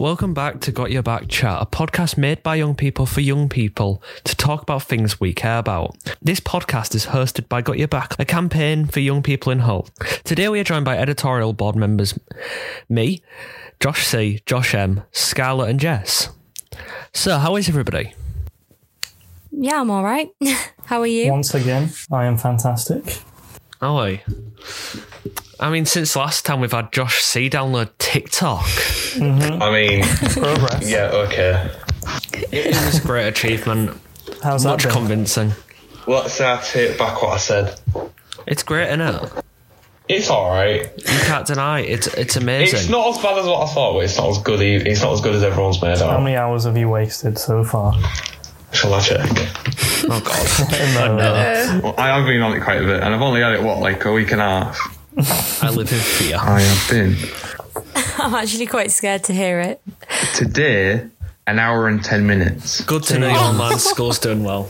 Welcome back to Got Your Back Chat, a podcast made by young people for young people to talk about things we care about. This podcast is hosted by Got Your Back, a campaign for young people in Hull. Today we are joined by editorial board members me, Josh C, Josh M, Scarlett, and Jess. So, how is everybody? Yeah, I'm all right. How are you? Once again, I am fantastic. Oh, I. I mean, since last time we've had Josh C download TikTok. Mm-hmm. I mean, Progress. yeah, okay. It is a great achievement. How's that Much convincing. Let's say I take back what I said. It's great, isn't it? It's alright. You can't deny it. It's it's amazing. It's not as bad as what I thought, but it's not as good. e- It's not as good as everyone's made out. How many hours have you wasted so far? Shall I check? Oh god. No, Well, I have been on it quite a bit, and I've only had it what like a week and a half. I live in fear. I have been I'm actually quite scared to hear it. today an hour and ten minutes. Good to know your online school's doing well.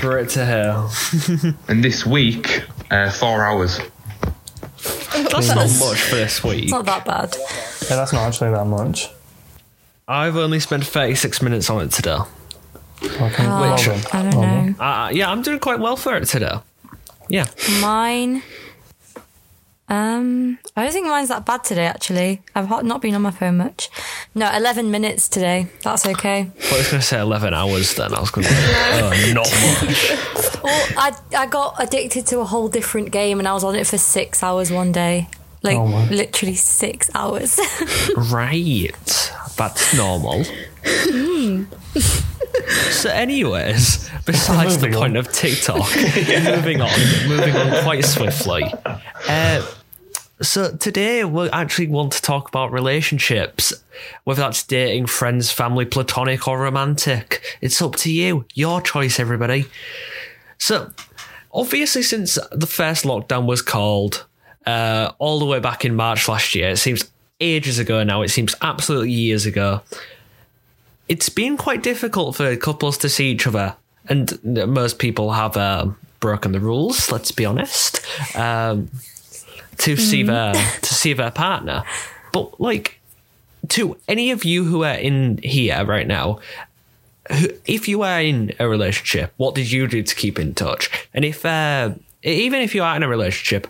Great to hear. And this week, uh, four hours. That's not much for this week. It's not that bad. Yeah, that's not actually that much. I've only spent 36 minutes on it today. Okay, well Which- I don't know. Uh, yeah, I'm doing quite well for it today. Yeah. Mine. Um, I don't think mine's that bad today. Actually, I've not been on my phone much. No, 11 minutes today. That's okay. I was going to say 11 hours then. I was going to oh, not much. Well, I I got addicted to a whole different game, and I was on it for six hours one day. Like Oh literally six hours. Right. That's normal. so, anyways, besides the point on. of TikTok, moving on, moving on quite swiftly. Uh, so today we actually want to talk about relationships, whether that's dating, friends, family, platonic, or romantic. It's up to you. Your choice, everybody. So, obviously, since the first lockdown was called, uh, all the way back in March last year, it seems ages ago now. It seems absolutely years ago. It's been quite difficult for couples to see each other, and most people have uh, broken the rules. Let's be honest. Um, to see their to see their partner, but like to any of you who are in here right now, who, if you are in a relationship, what did you do to keep in touch? And if uh, even if you are in a relationship,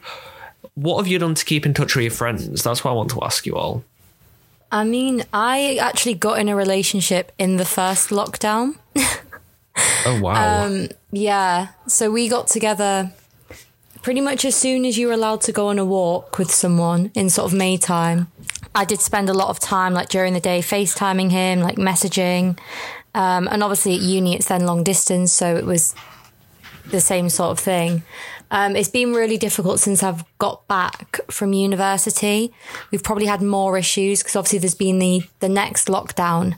what have you done to keep in touch with your friends? That's what I want to ask you all. I mean, I actually got in a relationship in the first lockdown. Oh wow! Um, yeah. So we got together pretty much as soon as you were allowed to go on a walk with someone in sort of May time. I did spend a lot of time, like during the day, FaceTiming him, like messaging. Um, and obviously at uni, it's then long distance. So it was the same sort of thing. Um, it's been really difficult since I've got back from university. We've probably had more issues because obviously there's been the, the next lockdown.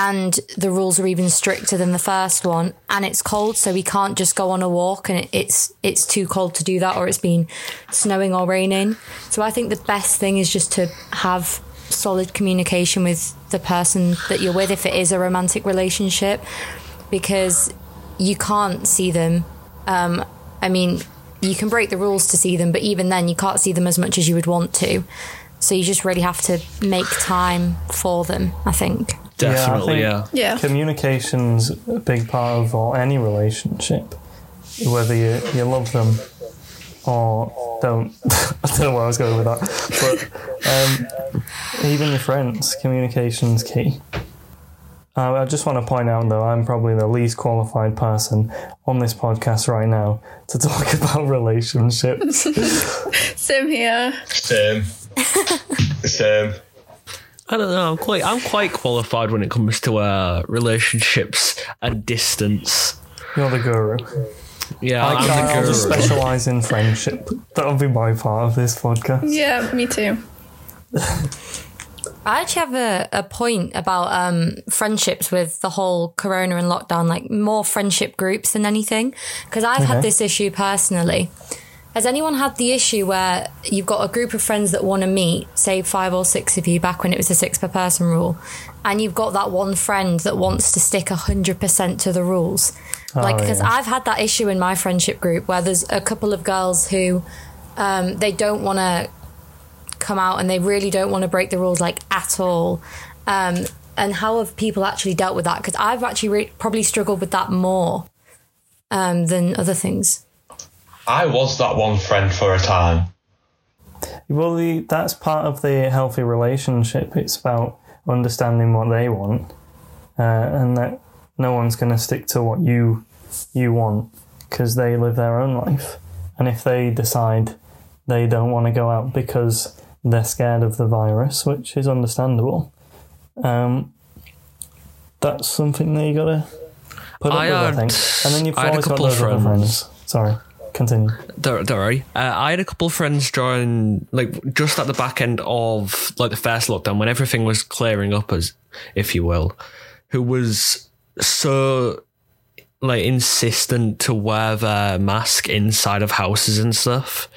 And the rules are even stricter than the first one and it's cold so we can't just go on a walk and it, it's it's too cold to do that or it's been snowing or raining. So i think the best thing is just to have solid communication with the person that you're with if it is a romantic relationship because you can't see them um, i mean you can break the rules to see them but even then you can't see them as much as you would want to so you just really have to make time for them i think Definitely, Yeah, I yeah. think- Yeah. Communication's a big part of or any relationship, whether you, you love them or don't. I don't know where I was going with that, but um, even your friends, communication's key. Uh, I just want to point out, though, I'm probably the least qualified person on this podcast right now to talk about relationships. Same here. Same. Same. I don't know. I'm quite I'm quite qualified when it comes to uh, relationships and distance. You're the guru. Yeah, I, I'm I'll the just specialise in friendship. That'll be my part of this podcast. Yeah, me too. I actually have a, a point about um, friendships with the whole corona and lockdown, like more friendship groups than anything. Because I've had this issue personally. Has anyone had the issue where you've got a group of friends that want to meet, say five or six of you back when it was a six per person rule, and you've got that one friend that wants to stick 100% to the rules? like, Oh, because yeah. I've had that issue in my friendship group where there's a couple of girls who um, they don't want to come out and they really don't want to break the rules like at all. Um, and how have people actually dealt with that? Because I've actually re- probably struggled with that more um, than other things. I was that one friend for a time. Well, the, that's part of the healthy relationship. It's about understanding what they want, uh, and that no one's going to stick to what you you want because they live their own life. And if they decide they don't want to go out because they're scared of the virus, which is understandable, um, that's something that you got to put up I with, I had- think. And then you've I had a always got couple those friends- friends. Sorry, continue. Don't, don't worry. Uh, I had a couple of friends join, like, just at the back end of, like, the first lockdown when everything was clearing up, as if you will, who was so, like, insistent to wear their mask inside of houses and stuff.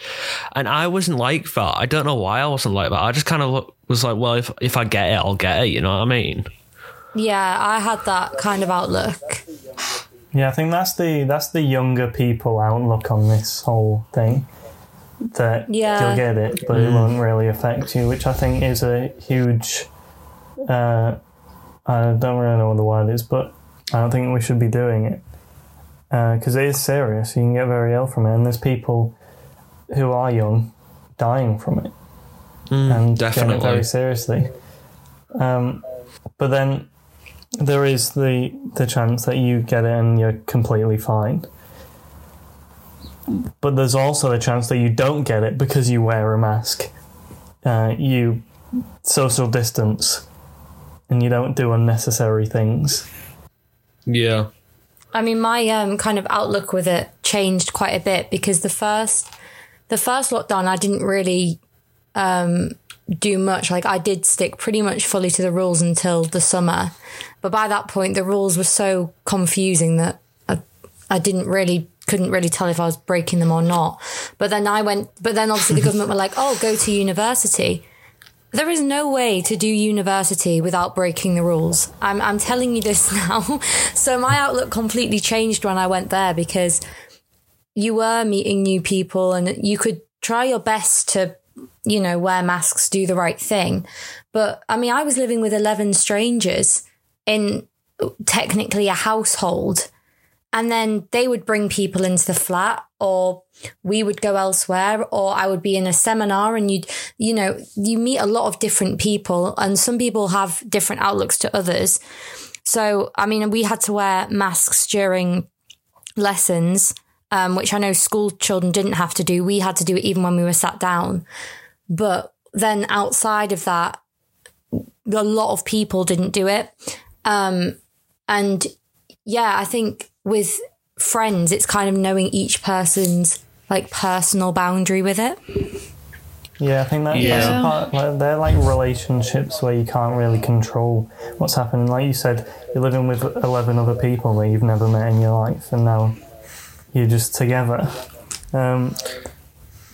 And I wasn't like that. I don't know why I wasn't like that. I just kind of was like, well, if, if I get it, I'll get it. You know what I mean? Yeah, I had that kind of outlook. Yeah, I think that's the that's the younger people outlook on this whole thing. That Yeah. you'll get it, but it won't really affect you, which I think is a huge. Uh, I don't really know what the word is, but I don't think we should be doing it because it is serious. You can get very ill from it, and there's people who are young dying from it and taking it very seriously. Um, but then there is the the chance that you get it and you're completely fine. But there's also the chance that you don't get it because you wear a mask, uh, you social distance, and you don't do unnecessary things. Yeah. I mean, my um, kind of outlook with it changed quite a bit because the first, the first lockdown, I didn't really um, do much. Like, I did stick pretty much fully to the rules until the summer, but by that point, the rules were so confusing that I, I didn't really couldn't really tell if I was breaking them or not. But then I went. But then obviously the government were like, "Oh, go to university." There is no way to do university without breaking the rules. I'm, I'm telling you this now. so my outlook completely changed when I went there because you were meeting new people and you could try your best to, you know, wear masks, do the right thing. But I mean, I was living with 11 strangers in technically a household. And then they would bring people into the flat or we would go elsewhere or I would be in a seminar and you'd, you know, you meet a lot of different people and some people have different outlooks to others. So, I mean, we had to wear masks during lessons, um, which I know school children didn't have to do. We had to do it even when we were sat down. But then outside of that, a lot of people didn't do it. Um, and yeah, I think with friends, it's kind of knowing each person's like personal boundary with it. Yeah, I think that, that's Yeah. a part. Like, they're like relationships where you can't really control what's happening. Like you said, you're living with eleven other people that you've never met in your life, and now you're just together. Um,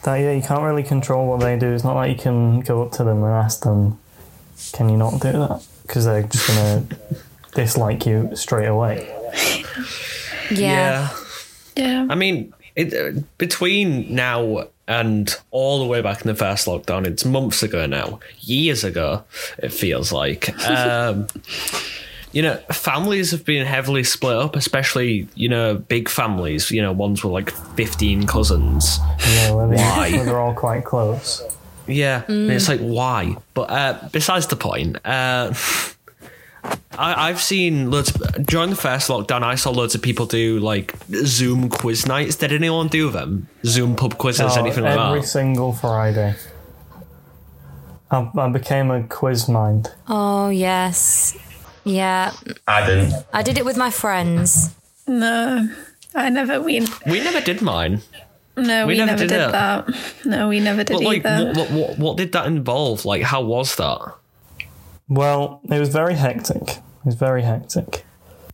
that yeah, you can't really control what they do. It's not like you can go up to them and ask them, "Can you not do that?" Because they're just gonna dislike you straight away. Yeah. Yeah. I mean, it, uh, between now and all the way back in the first lockdown, it's months ago now, years ago, it feels like. Um, you know, families have been heavily split up, especially, you know, big families, you know, ones with like 15 cousins. Yeah, where, they, Why? where they're all quite close. Yeah. And it's like, why? But uh, besides the point, uh, I, I've seen loads during the first lockdown. I saw loads of people do like Zoom quiz nights. Did anyone do them? Zoom pub quizzes, Oh, anything like that? every single Friday. I, I became a quiz mind. Oh, yes. Yeah. I didn't. I did it with my friends. No, I never. We We never did mine. no, We we, never never, did did, that. No, we never did But like, either. what, what, what, what did that involve? Like, how was that? Well, it was very hectic. It was very hectic.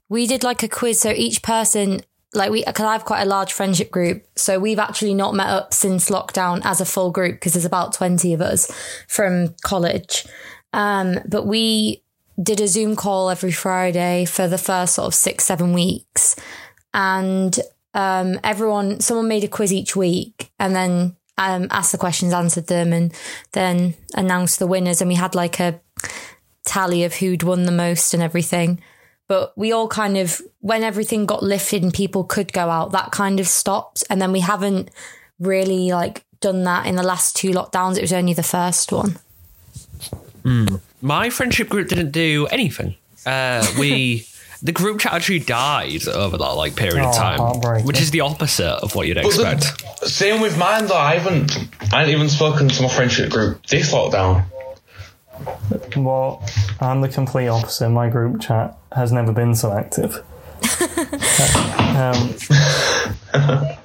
We did like a quiz. So each person, like we, because I have quite a large friendship group. So we've actually not met up since lockdown as a full group because there's about 20 of us from college. Um, but we did a Zoom call every Friday for the first sort of six, seven weeks. And um, everyone, someone made a quiz each week. And then um, asked the questions, answered them, and then announced the winners. And we had like a tally of who'd won the most and everything. But we all kind of, when everything got lifted and people could go out, that kind of stopped. And then we haven't really like done that in the last two lockdowns. It was only the first one. My friendship group didn't do anything. Uh, we the group chat actually died over that like period of Oh, time, which is the opposite of what you'd But the- expect. same with mine though. I haven't, I haven't even spoken to my friendship group this lockdown. Well, I'm the complete opposite. My group chat has never been so active. um,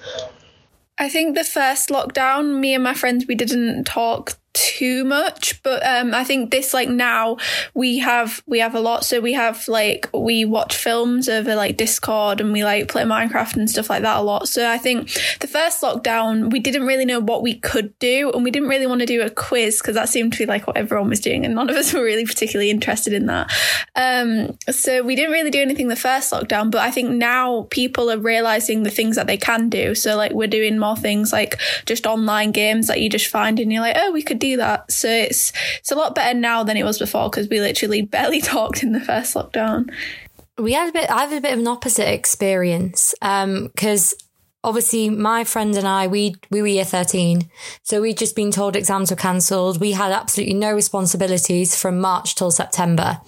I think the first lockdown, me and my friends, we didn't talk too much, but um, I think this like now we have we have a lot. So we have like we watch films over like Discord and we like play Minecraft and stuff like that a lot. So I think the first lockdown we didn't really know what we could do and we didn't really want to do a quiz because that seemed to be like what everyone was doing and none of us were really particularly interested in that. Um, so we didn't really do anything the first lockdown, but I think now people are realizing the things that they can do. So like we're doing more things like just online games that you just find and you're like, oh, we could do that. So it's it's a lot better now than it was before because we literally barely talked in the first lockdown. We had a bit. I had a bit of an opposite experience because obviously my friend and I we we were year thirteen, so we'd just been told exams were cancelled. We had absolutely no responsibilities from March till September,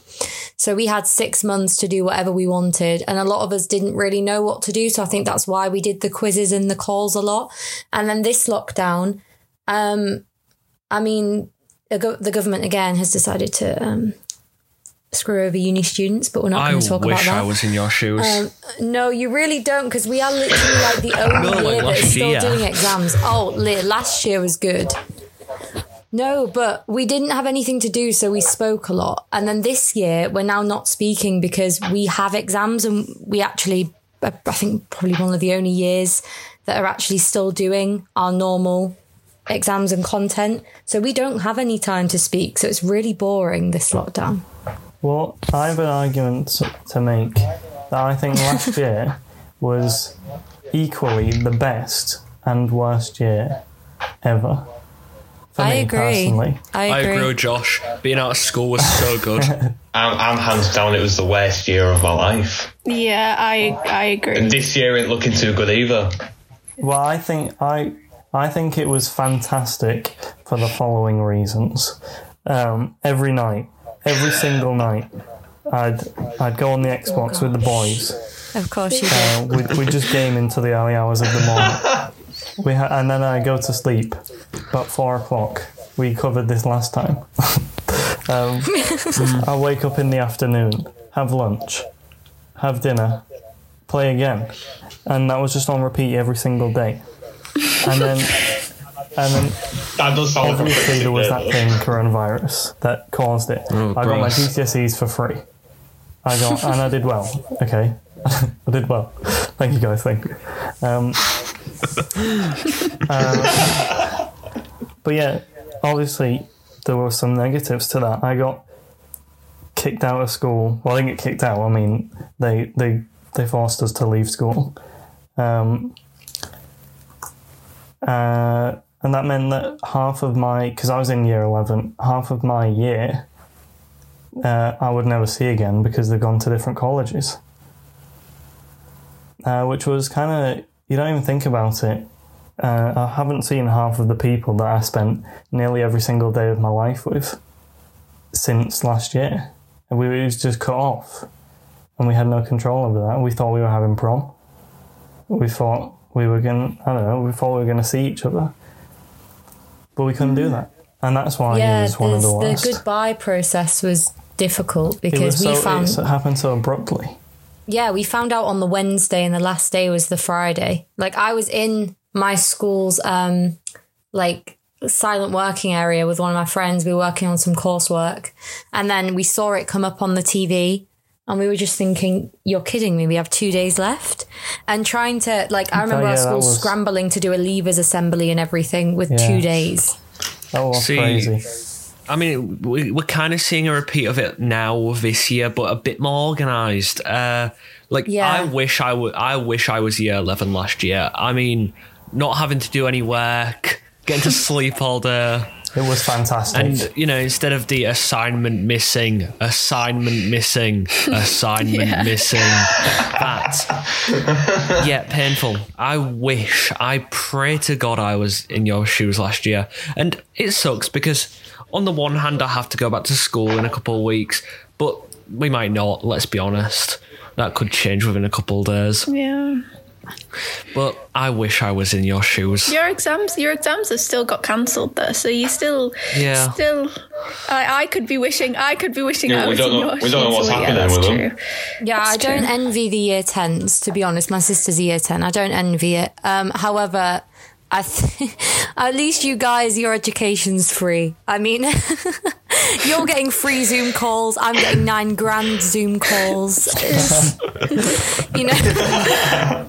so we had six months to do whatever we wanted, and a lot of us didn't really know what to do. So I think that's why we did the quizzes and the calls a lot. And then this lockdown, um, I mean, the go- the government again has decided to. Um, Screw over uni students, but we're not I going to talk about that. I wish I was in your shoes. Um, no, you really don't, because we are literally like the only No, like year that's still year. doing exams. Oh, last year was good. No, but we didn't have anything to do, so we spoke a lot. And then this year, we're now not speaking because we have exams, and we actually, I I think, probably one of the only years that are actually still doing our normal exams and content. So we don't have any time to speak. So it's really boring this lockdown. well, I have an argument to- to make that I think last year was equally the best and worst year ever. For I me agree. personally. I I agree. agree with Josh. Being out of school was so good. I'm, I'm hands down. It was the worst year of my life, Yeah, I I agree. and this year ain't looking too good either. Well, I think I I think it was fantastic for the following reasons. Um, every night, every single night, I'd I'd go on the Xbox with the boys. Of course you. Uh, we'd, we'd just game into the early hours of the morning. We ha- and then I go to sleep about four o'clock. We covered this last time. um, I wake up in the afternoon, have lunch, have dinner, play again, and that was just on repeat every single day. And then, and then That does sound like a obviously there was that thing, coronavirus, that caused it. I got my gross. GCSEs for free. I got, and I did well. Okay, I did well. Thank you guys. Thank you. Um, uh, but yeah, obviously there were some negatives to that. I got kicked out of school. Well, I didn't get kicked out. I mean, they they they forced us to leave school. Um, uh, and that meant that half of my, because I was in year 11, half of my year uh, I would never see again because they've gone to different colleges. Uh, which was kind of, you don't even think about it. Uh, I haven't seen half of the people that I spent nearly every single day of my life with since last year. And we was just cut off. And we had no control over that. We thought we were having prom. We thought we were going to, I don't know, we thought we were going to see each other. But we couldn't do that. And that's why it yeah, was one of the worst. the goodbye process was difficult because we so, found it happened so abruptly. yeah we found out on the wednesday and the last day was the friday like i was in my school's um like silent working area with one of my friends we were working on some coursework and then we saw it come up on the tv and we were just thinking you're kidding me we have two days left and trying to like i remember yeah, our school was- scrambling to do a leavers assembly and everything with Yeah. two days That was See, crazy. I mean, we, we're kind of seeing a repeat of it now this year, but a bit more organised. Uh, like, Yeah. I wish I would. I wish I was year eleven last year. I mean, not having to do any work, getting to sleep all day. It was fantastic. And you know, instead of the assignment missing, assignment missing, assignment Yeah. missing, that yeah, painful. I wish, I pray to God I was in your shoes last year, and it sucks because on the one hand I have to go back to school in a couple of weeks, but we might not. Let's be honest, that could change within a couple of days. Yeah. But I wish I was in your shoes. Your exams, your exams have still got cancelled though, so you still, Yeah. still. I, I could be wishing, I could be wishing Yeah, I we was don't in know- your we don't know what's Well, yeah, happening that's with them. true. Yeah, I That's don't true. envy the year 10s, to be honest. My sister's a year 10. I don't envy it. Um, however, I th- at least you guys, your education's free. I mean, you're getting free Zoom calls. I'm getting nine grand Zoom calls. You know,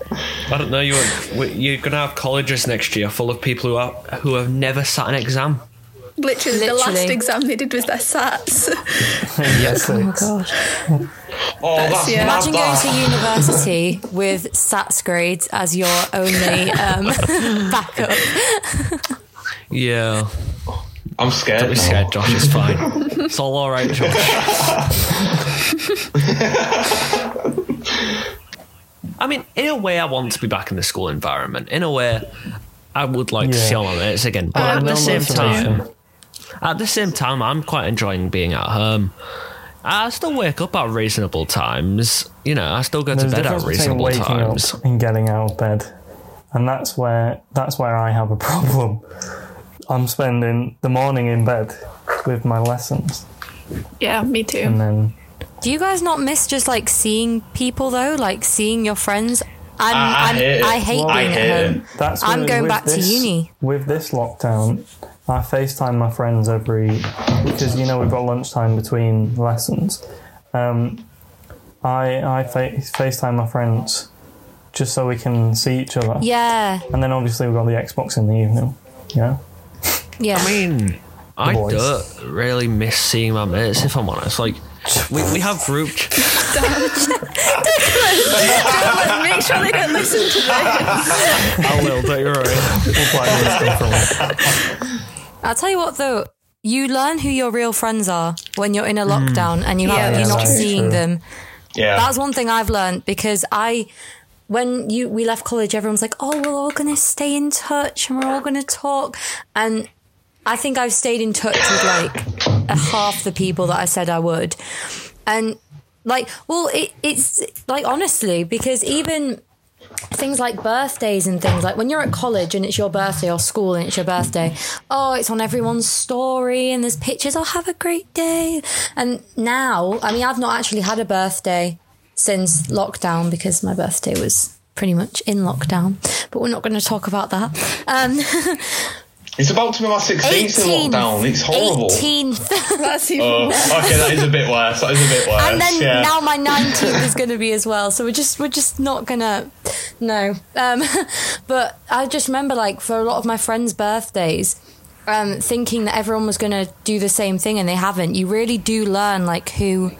I don't know. You're you're gonna have colleges next year full of people who are who have never sat an exam. Literally, the last exam they did was their SATs. yes, it's- gosh. Oh, that's yeah. Imagine going to university with SATs grades as your only um, backup. Yeah, I'm scared. don't be now. scared, Josh. It's fine. it's all all right, Josh. I mean, in a way, I want to be back in the school environment. In a way, I would like to see all my mates again. But Uh, at the same time, at the same time, I'm quite enjoying being at home. I still wake up at reasonable times. You know, I still go to There's a bed at difference between reasonable waking times. up and getting out of bed, and that's where that's where I have a problem. I'm spending the morning in bed with my lessons, yeah, me too. and then Do you guys not miss just like seeing people though, like seeing your friends? I'm, I- I I'm, hate. I hate Well, being I at home. that's I'm with- going with back to uni. With this lockdown, I FaceTime my friends every because you know we've got lunchtime between lessons. Um, I I fa- FaceTime my friends just so we can see each other, Yeah, and then obviously we've got the Xbox in the evening. Yeah, yeah. I mean, I don't really miss seeing my mates, if I'm honest. Like, we, we have group. ch- Make sure they don't listen to this. I will, don't you worry. We'll play this from it. I'll tell you what though, you learn who your real friends are when you're in a hmm. lockdown and you have, Yeah, you're that's not true. seeing them. Yeah. That's one thing I've learned because I, when you we left college, everyone's like, "Oh, we're all gonna stay in touch and we're all gonna talk," and I think I've stayed in touch with like a half the people that I said I would, and like, well, it, it's like honestly because even things like birthdays and things like when you're at college and it's your birthday or school and it's your birthday oh it's on everyone's story and there's pictures i'll have a great day. And now i mean i've not actually had a birthday since lockdown because my birthday was pretty much in lockdown but we're not going to talk about that. Um It's about to be my 16th in 18th lockdown. It's horrible. 18th That's even Oh, okay, that is a bit worse. That is a bit worse. and then yeah. now my 19th is going to be as well so we're just we're just not gonna no um but i just remember like for a lot of my friends birthdays um thinking that everyone was going to do the same thing and they haven't you really do learn like who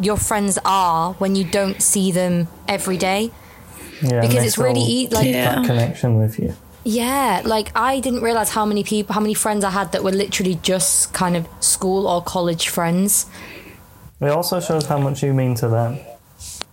your friends are when you don't see them every day Yeah, because it's really still e- like Yeah. that connection with you. Yeah, like I didn't realize how many people, how many friends I had that were literally just kind of school or college friends. It also shows how much you mean to them.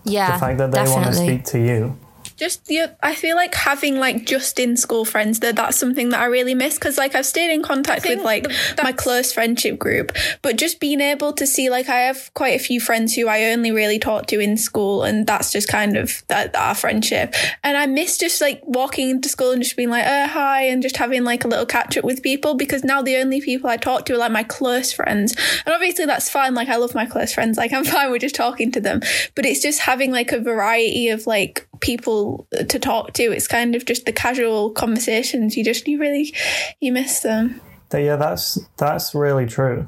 Yeah, The fact that they want to speak to you. Just the I feel like having like just in school friends that that's something that I really miss because like I've stayed in contact with like my close friendship group but just being able to see like I have quite a few friends who I only really talk to in school and that's just kind of that our friendship. And I miss just like walking into school and just being like uh hi and just having like a little catch up with people because now the only people I talk to are like my close friends. And obviously that's fine like I love my close friends like I'm fine with just talking to them. But it's just having like a variety of like people to talk to. It's kind of just the casual conversations. You just you really you miss them. Yeah, that's that's really true.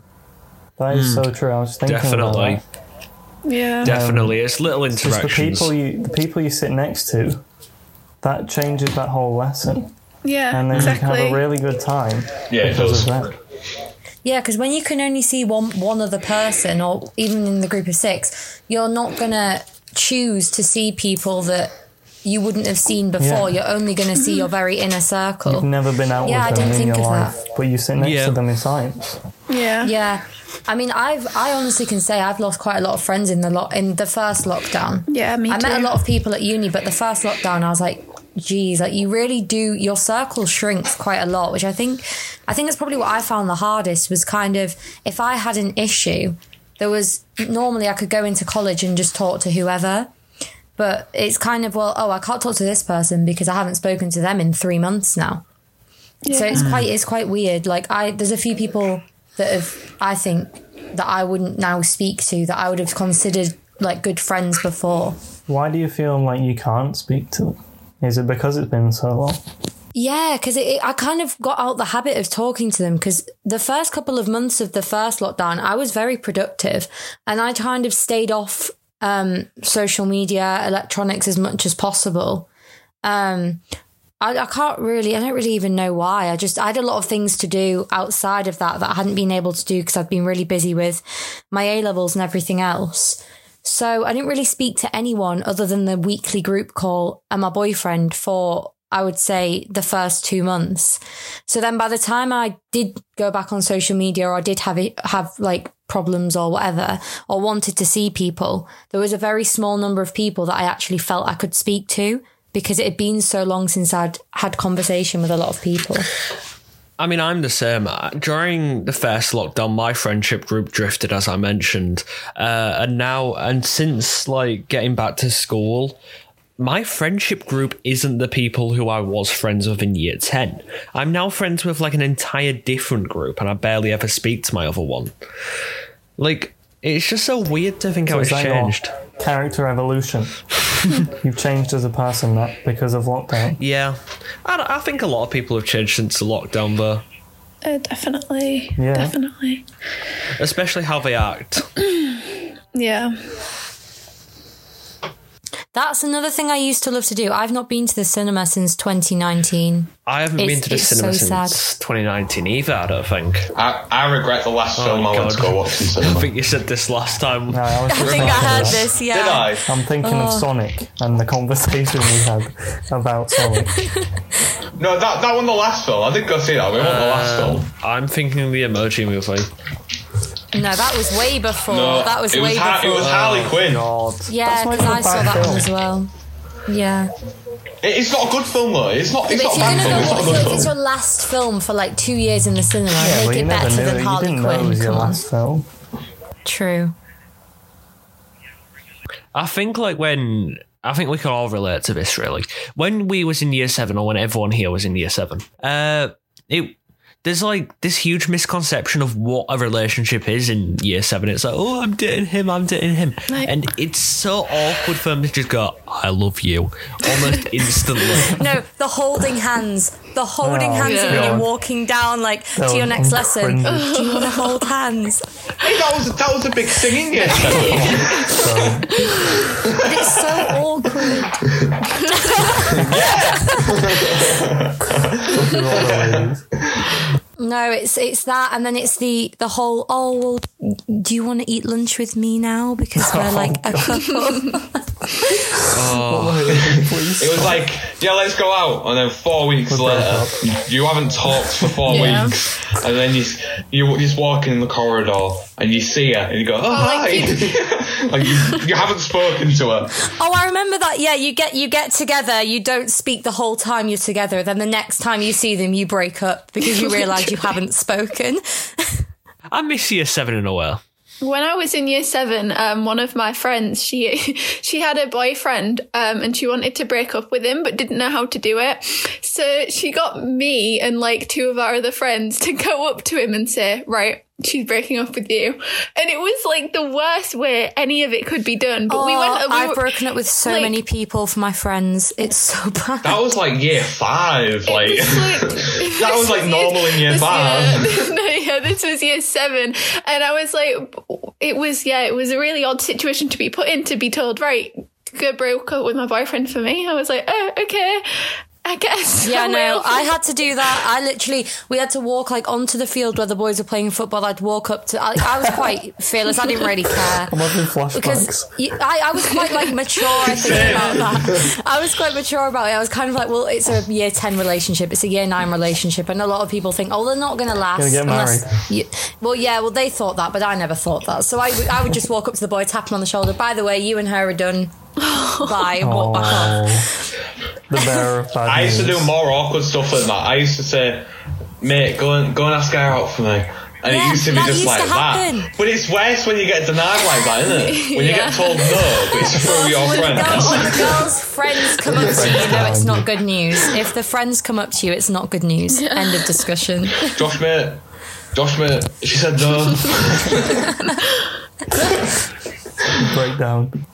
That is so hmm. true. I was thinking Definitely. about that. Yeah. Um, Definitely. It's little Just the people you the people you sit next to, that changes that whole lesson, Yeah. and then you can have a really good time Yeah, it because does. of that. Yeah, because when you can only see one one other person, or even in the group of six, you're not gonna choose to see people that you wouldn't have seen before. Yeah. You're only going to see your mm-hmm. very inner circle. You've never been out Yeah, I with them didn't in think your of life, that. but you sit next Yeah. to them in science. Yeah. Yeah. I mean, I've I honestly can say I've lost quite a lot of friends in the lo- in the first lockdown. Yeah, me too. I met a lot of people at uni, but the first lockdown, I was like, geez, like you really do your circle shrinks quite a lot, which I think I think that's probably what I found the hardest was kind of if I had an issue, there was normally I could go into college and just talk to whoever. But it's kind of well, oh, I can't talk to this person because I haven't spoken to them in three months now. So it's quite it's quite weird. Like I there's a few people that have I think that I wouldn't now speak to that I would have considered like good friends before. Why do you feel like you can't speak to them? Is it because it's been so long? Yeah, because I kind of got out the habit of talking to them because the first couple of months of the first lockdown, I was very productive and I kind of stayed off um, social media, electronics as much as possible. Um, I, I can't really, I don't really even know why. I just, I had a lot of things to do outside of that that I hadn't been able to do because I've been really busy with my A levels and everything else. So I didn't really speak to anyone other than the weekly group call and my boyfriend for, I would say, the first two months. So then by the time I did go back on social media or I did have it, have like problems or whatever, or wanted to see people, there was a very small number of people that I actually felt I could speak to because it had been so long since I'd had conversation with a lot of people. I mean, I'm the same. Uh, During the first lockdown, my friendship group drifted, as I mentioned, uh, and now and since like getting back to school, my friendship group isn't the people who I was friends with in year ten. I'm now friends with like an entire different group, and I barely ever speak to my other one. Like, it's just so weird to think how Is it's that your changed. character evolution. You've changed as a person that because of lockdown. Yeah, I, I think a lot of people have changed since the lockdown, though. Uh, definitely. Yeah. Definitely. Especially how they act. Yeah. That's another thing I used to love to do. I've not been to the cinema since 2019. I haven't It's- been to the cinema so sad. since 2019 either. I don't think. I, I regret the last film I went to go watch in I think you said this last time. No, I, was I think I thinking heard that. this, yeah. Did I? I'm thinking Oh. of Sonic and the conversation we had about Sonic. No, that that one the last film. I did go see that. We went the last Uh, film. I'm thinking the emoji movie. No, that was way before. No, that was it way was Ha- before. it was Harley Quinn. God. yeah, because even a I saw that film. one as well. Yeah. It- It's not a good film though. It's not. It's But if not a you're bad gonna film. go, It's not a if, good if it's your last film for like two years in the cinema, Yeah, make well, it better than it. You Harley didn't know it Quinn. was your Come on. last film. True. I think like when I think we can all relate to this really. When we was in year seven, or when everyone here was in year seven, uh, it there's like this huge misconception of what a relationship is in year seven. It's like, oh, I'm dating him, I'm dating him, Like- and it's so awkward for them to just go, I love you, almost instantly. No, the holding hands. The holding Oh, hands and when you're walking down like That to your was next lesson. Do you want to hold hands? Hey, that was that was a big thing in year seven. It's so awkward. with all the ladies. No, it's it's that, and then it's the the whole. Oh well, do you want to eat lunch with me now because we're like a oh, couple? Please. Oh. It was like, yeah, let's go out, and then four weeks We're later, you haven't talked for four Yeah. weeks, and then you you just walking in the corridor, and you see her, and you go, oh, hi, like you, you haven't spoken to her. Oh, I remember that. Yeah, you get you get together. You don't speak the whole time you're together. Then the next time you see them, you break up because you realise you haven't spoken. I miss year seven in a way. When I was in year seven, um, one of my friends, she she had a boyfriend, um, and she wanted to break up with him, but didn't know how to do it. So she got me and like two of our other friends to go up to him and say, "Right, she's breaking up with you," and it was like the worst way any of it could be done. But we Oh, went. We I've were- broken up with so like- many people for my friends. It's so bad. That was like year five, like It's like- that was like normal in year this five. year- no, yeah, this was year seven, and I was like, it was yeah, it was a really odd situation to be put in to be told right. Go broke up with my boyfriend for me. I was like, oh, okay. I guess. Yeah, no. I had to do that. I literally, we had to walk like onto the field where the boys were playing football. I'd walk up to, I, I was quite fearless. I didn't really care. I'm having flashbacks. Because you- I, I was quite like mature, I think, about that. I was quite mature about it. I was kind of like, well, it's a year 10 relationship, it's a year 9 relationship. And a lot of people think, oh, they're not going to last. Gonna get unless You, well, yeah, well, they thought that, but I never thought that. So I, would- I would just walk up to the boy, tap him on the shoulder. By the way, you and her are done. Bye. and Walk. Oh, the bearer of bad I used to news. do more awkward stuff than that. I used to say, mate, go and go and ask her out for me. And Yeah, it used to be that just used like to happen. that. But it's worse when you get denied like that, isn't it? When you get told no, but it's through your When the, friend. when girl's friends come up to you, you know it's not good news. If the friends come up to you, it's not good news. End of discussion. Josh, mate. Josh, mate. She said no. breakdown.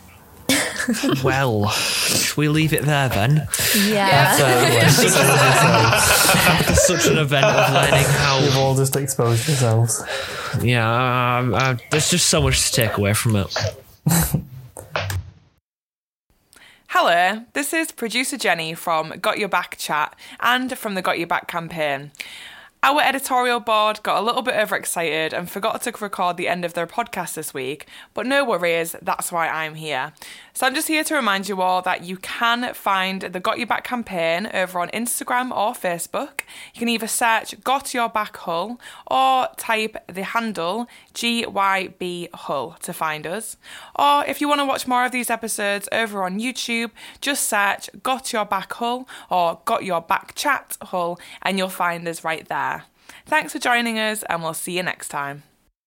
Well, should we leave it there then? Yeah. After such an event of learning how You've all just exposed yourselves. Yeah, um, uh, there's just so much to take away from it. Hello, this is producer Jenny from Got Your Back Chat and from the Got Your Back campaign. Our editorial board got a little bit overexcited and forgot to record the end of their podcast this week, but no worries, that's why I'm here. So I'm just here to remind you all that you can find the Got Your Back campaign over on Instagram or Facebook. You can either search Got Your Back Hull or type the handle GYB Hull to find us. Or if you want to watch more of these episodes over on YouTube, just search Got Your Back Hull or Got Your Back Chat Hull and you'll find us right there. Thanks for joining us and we'll see you next time.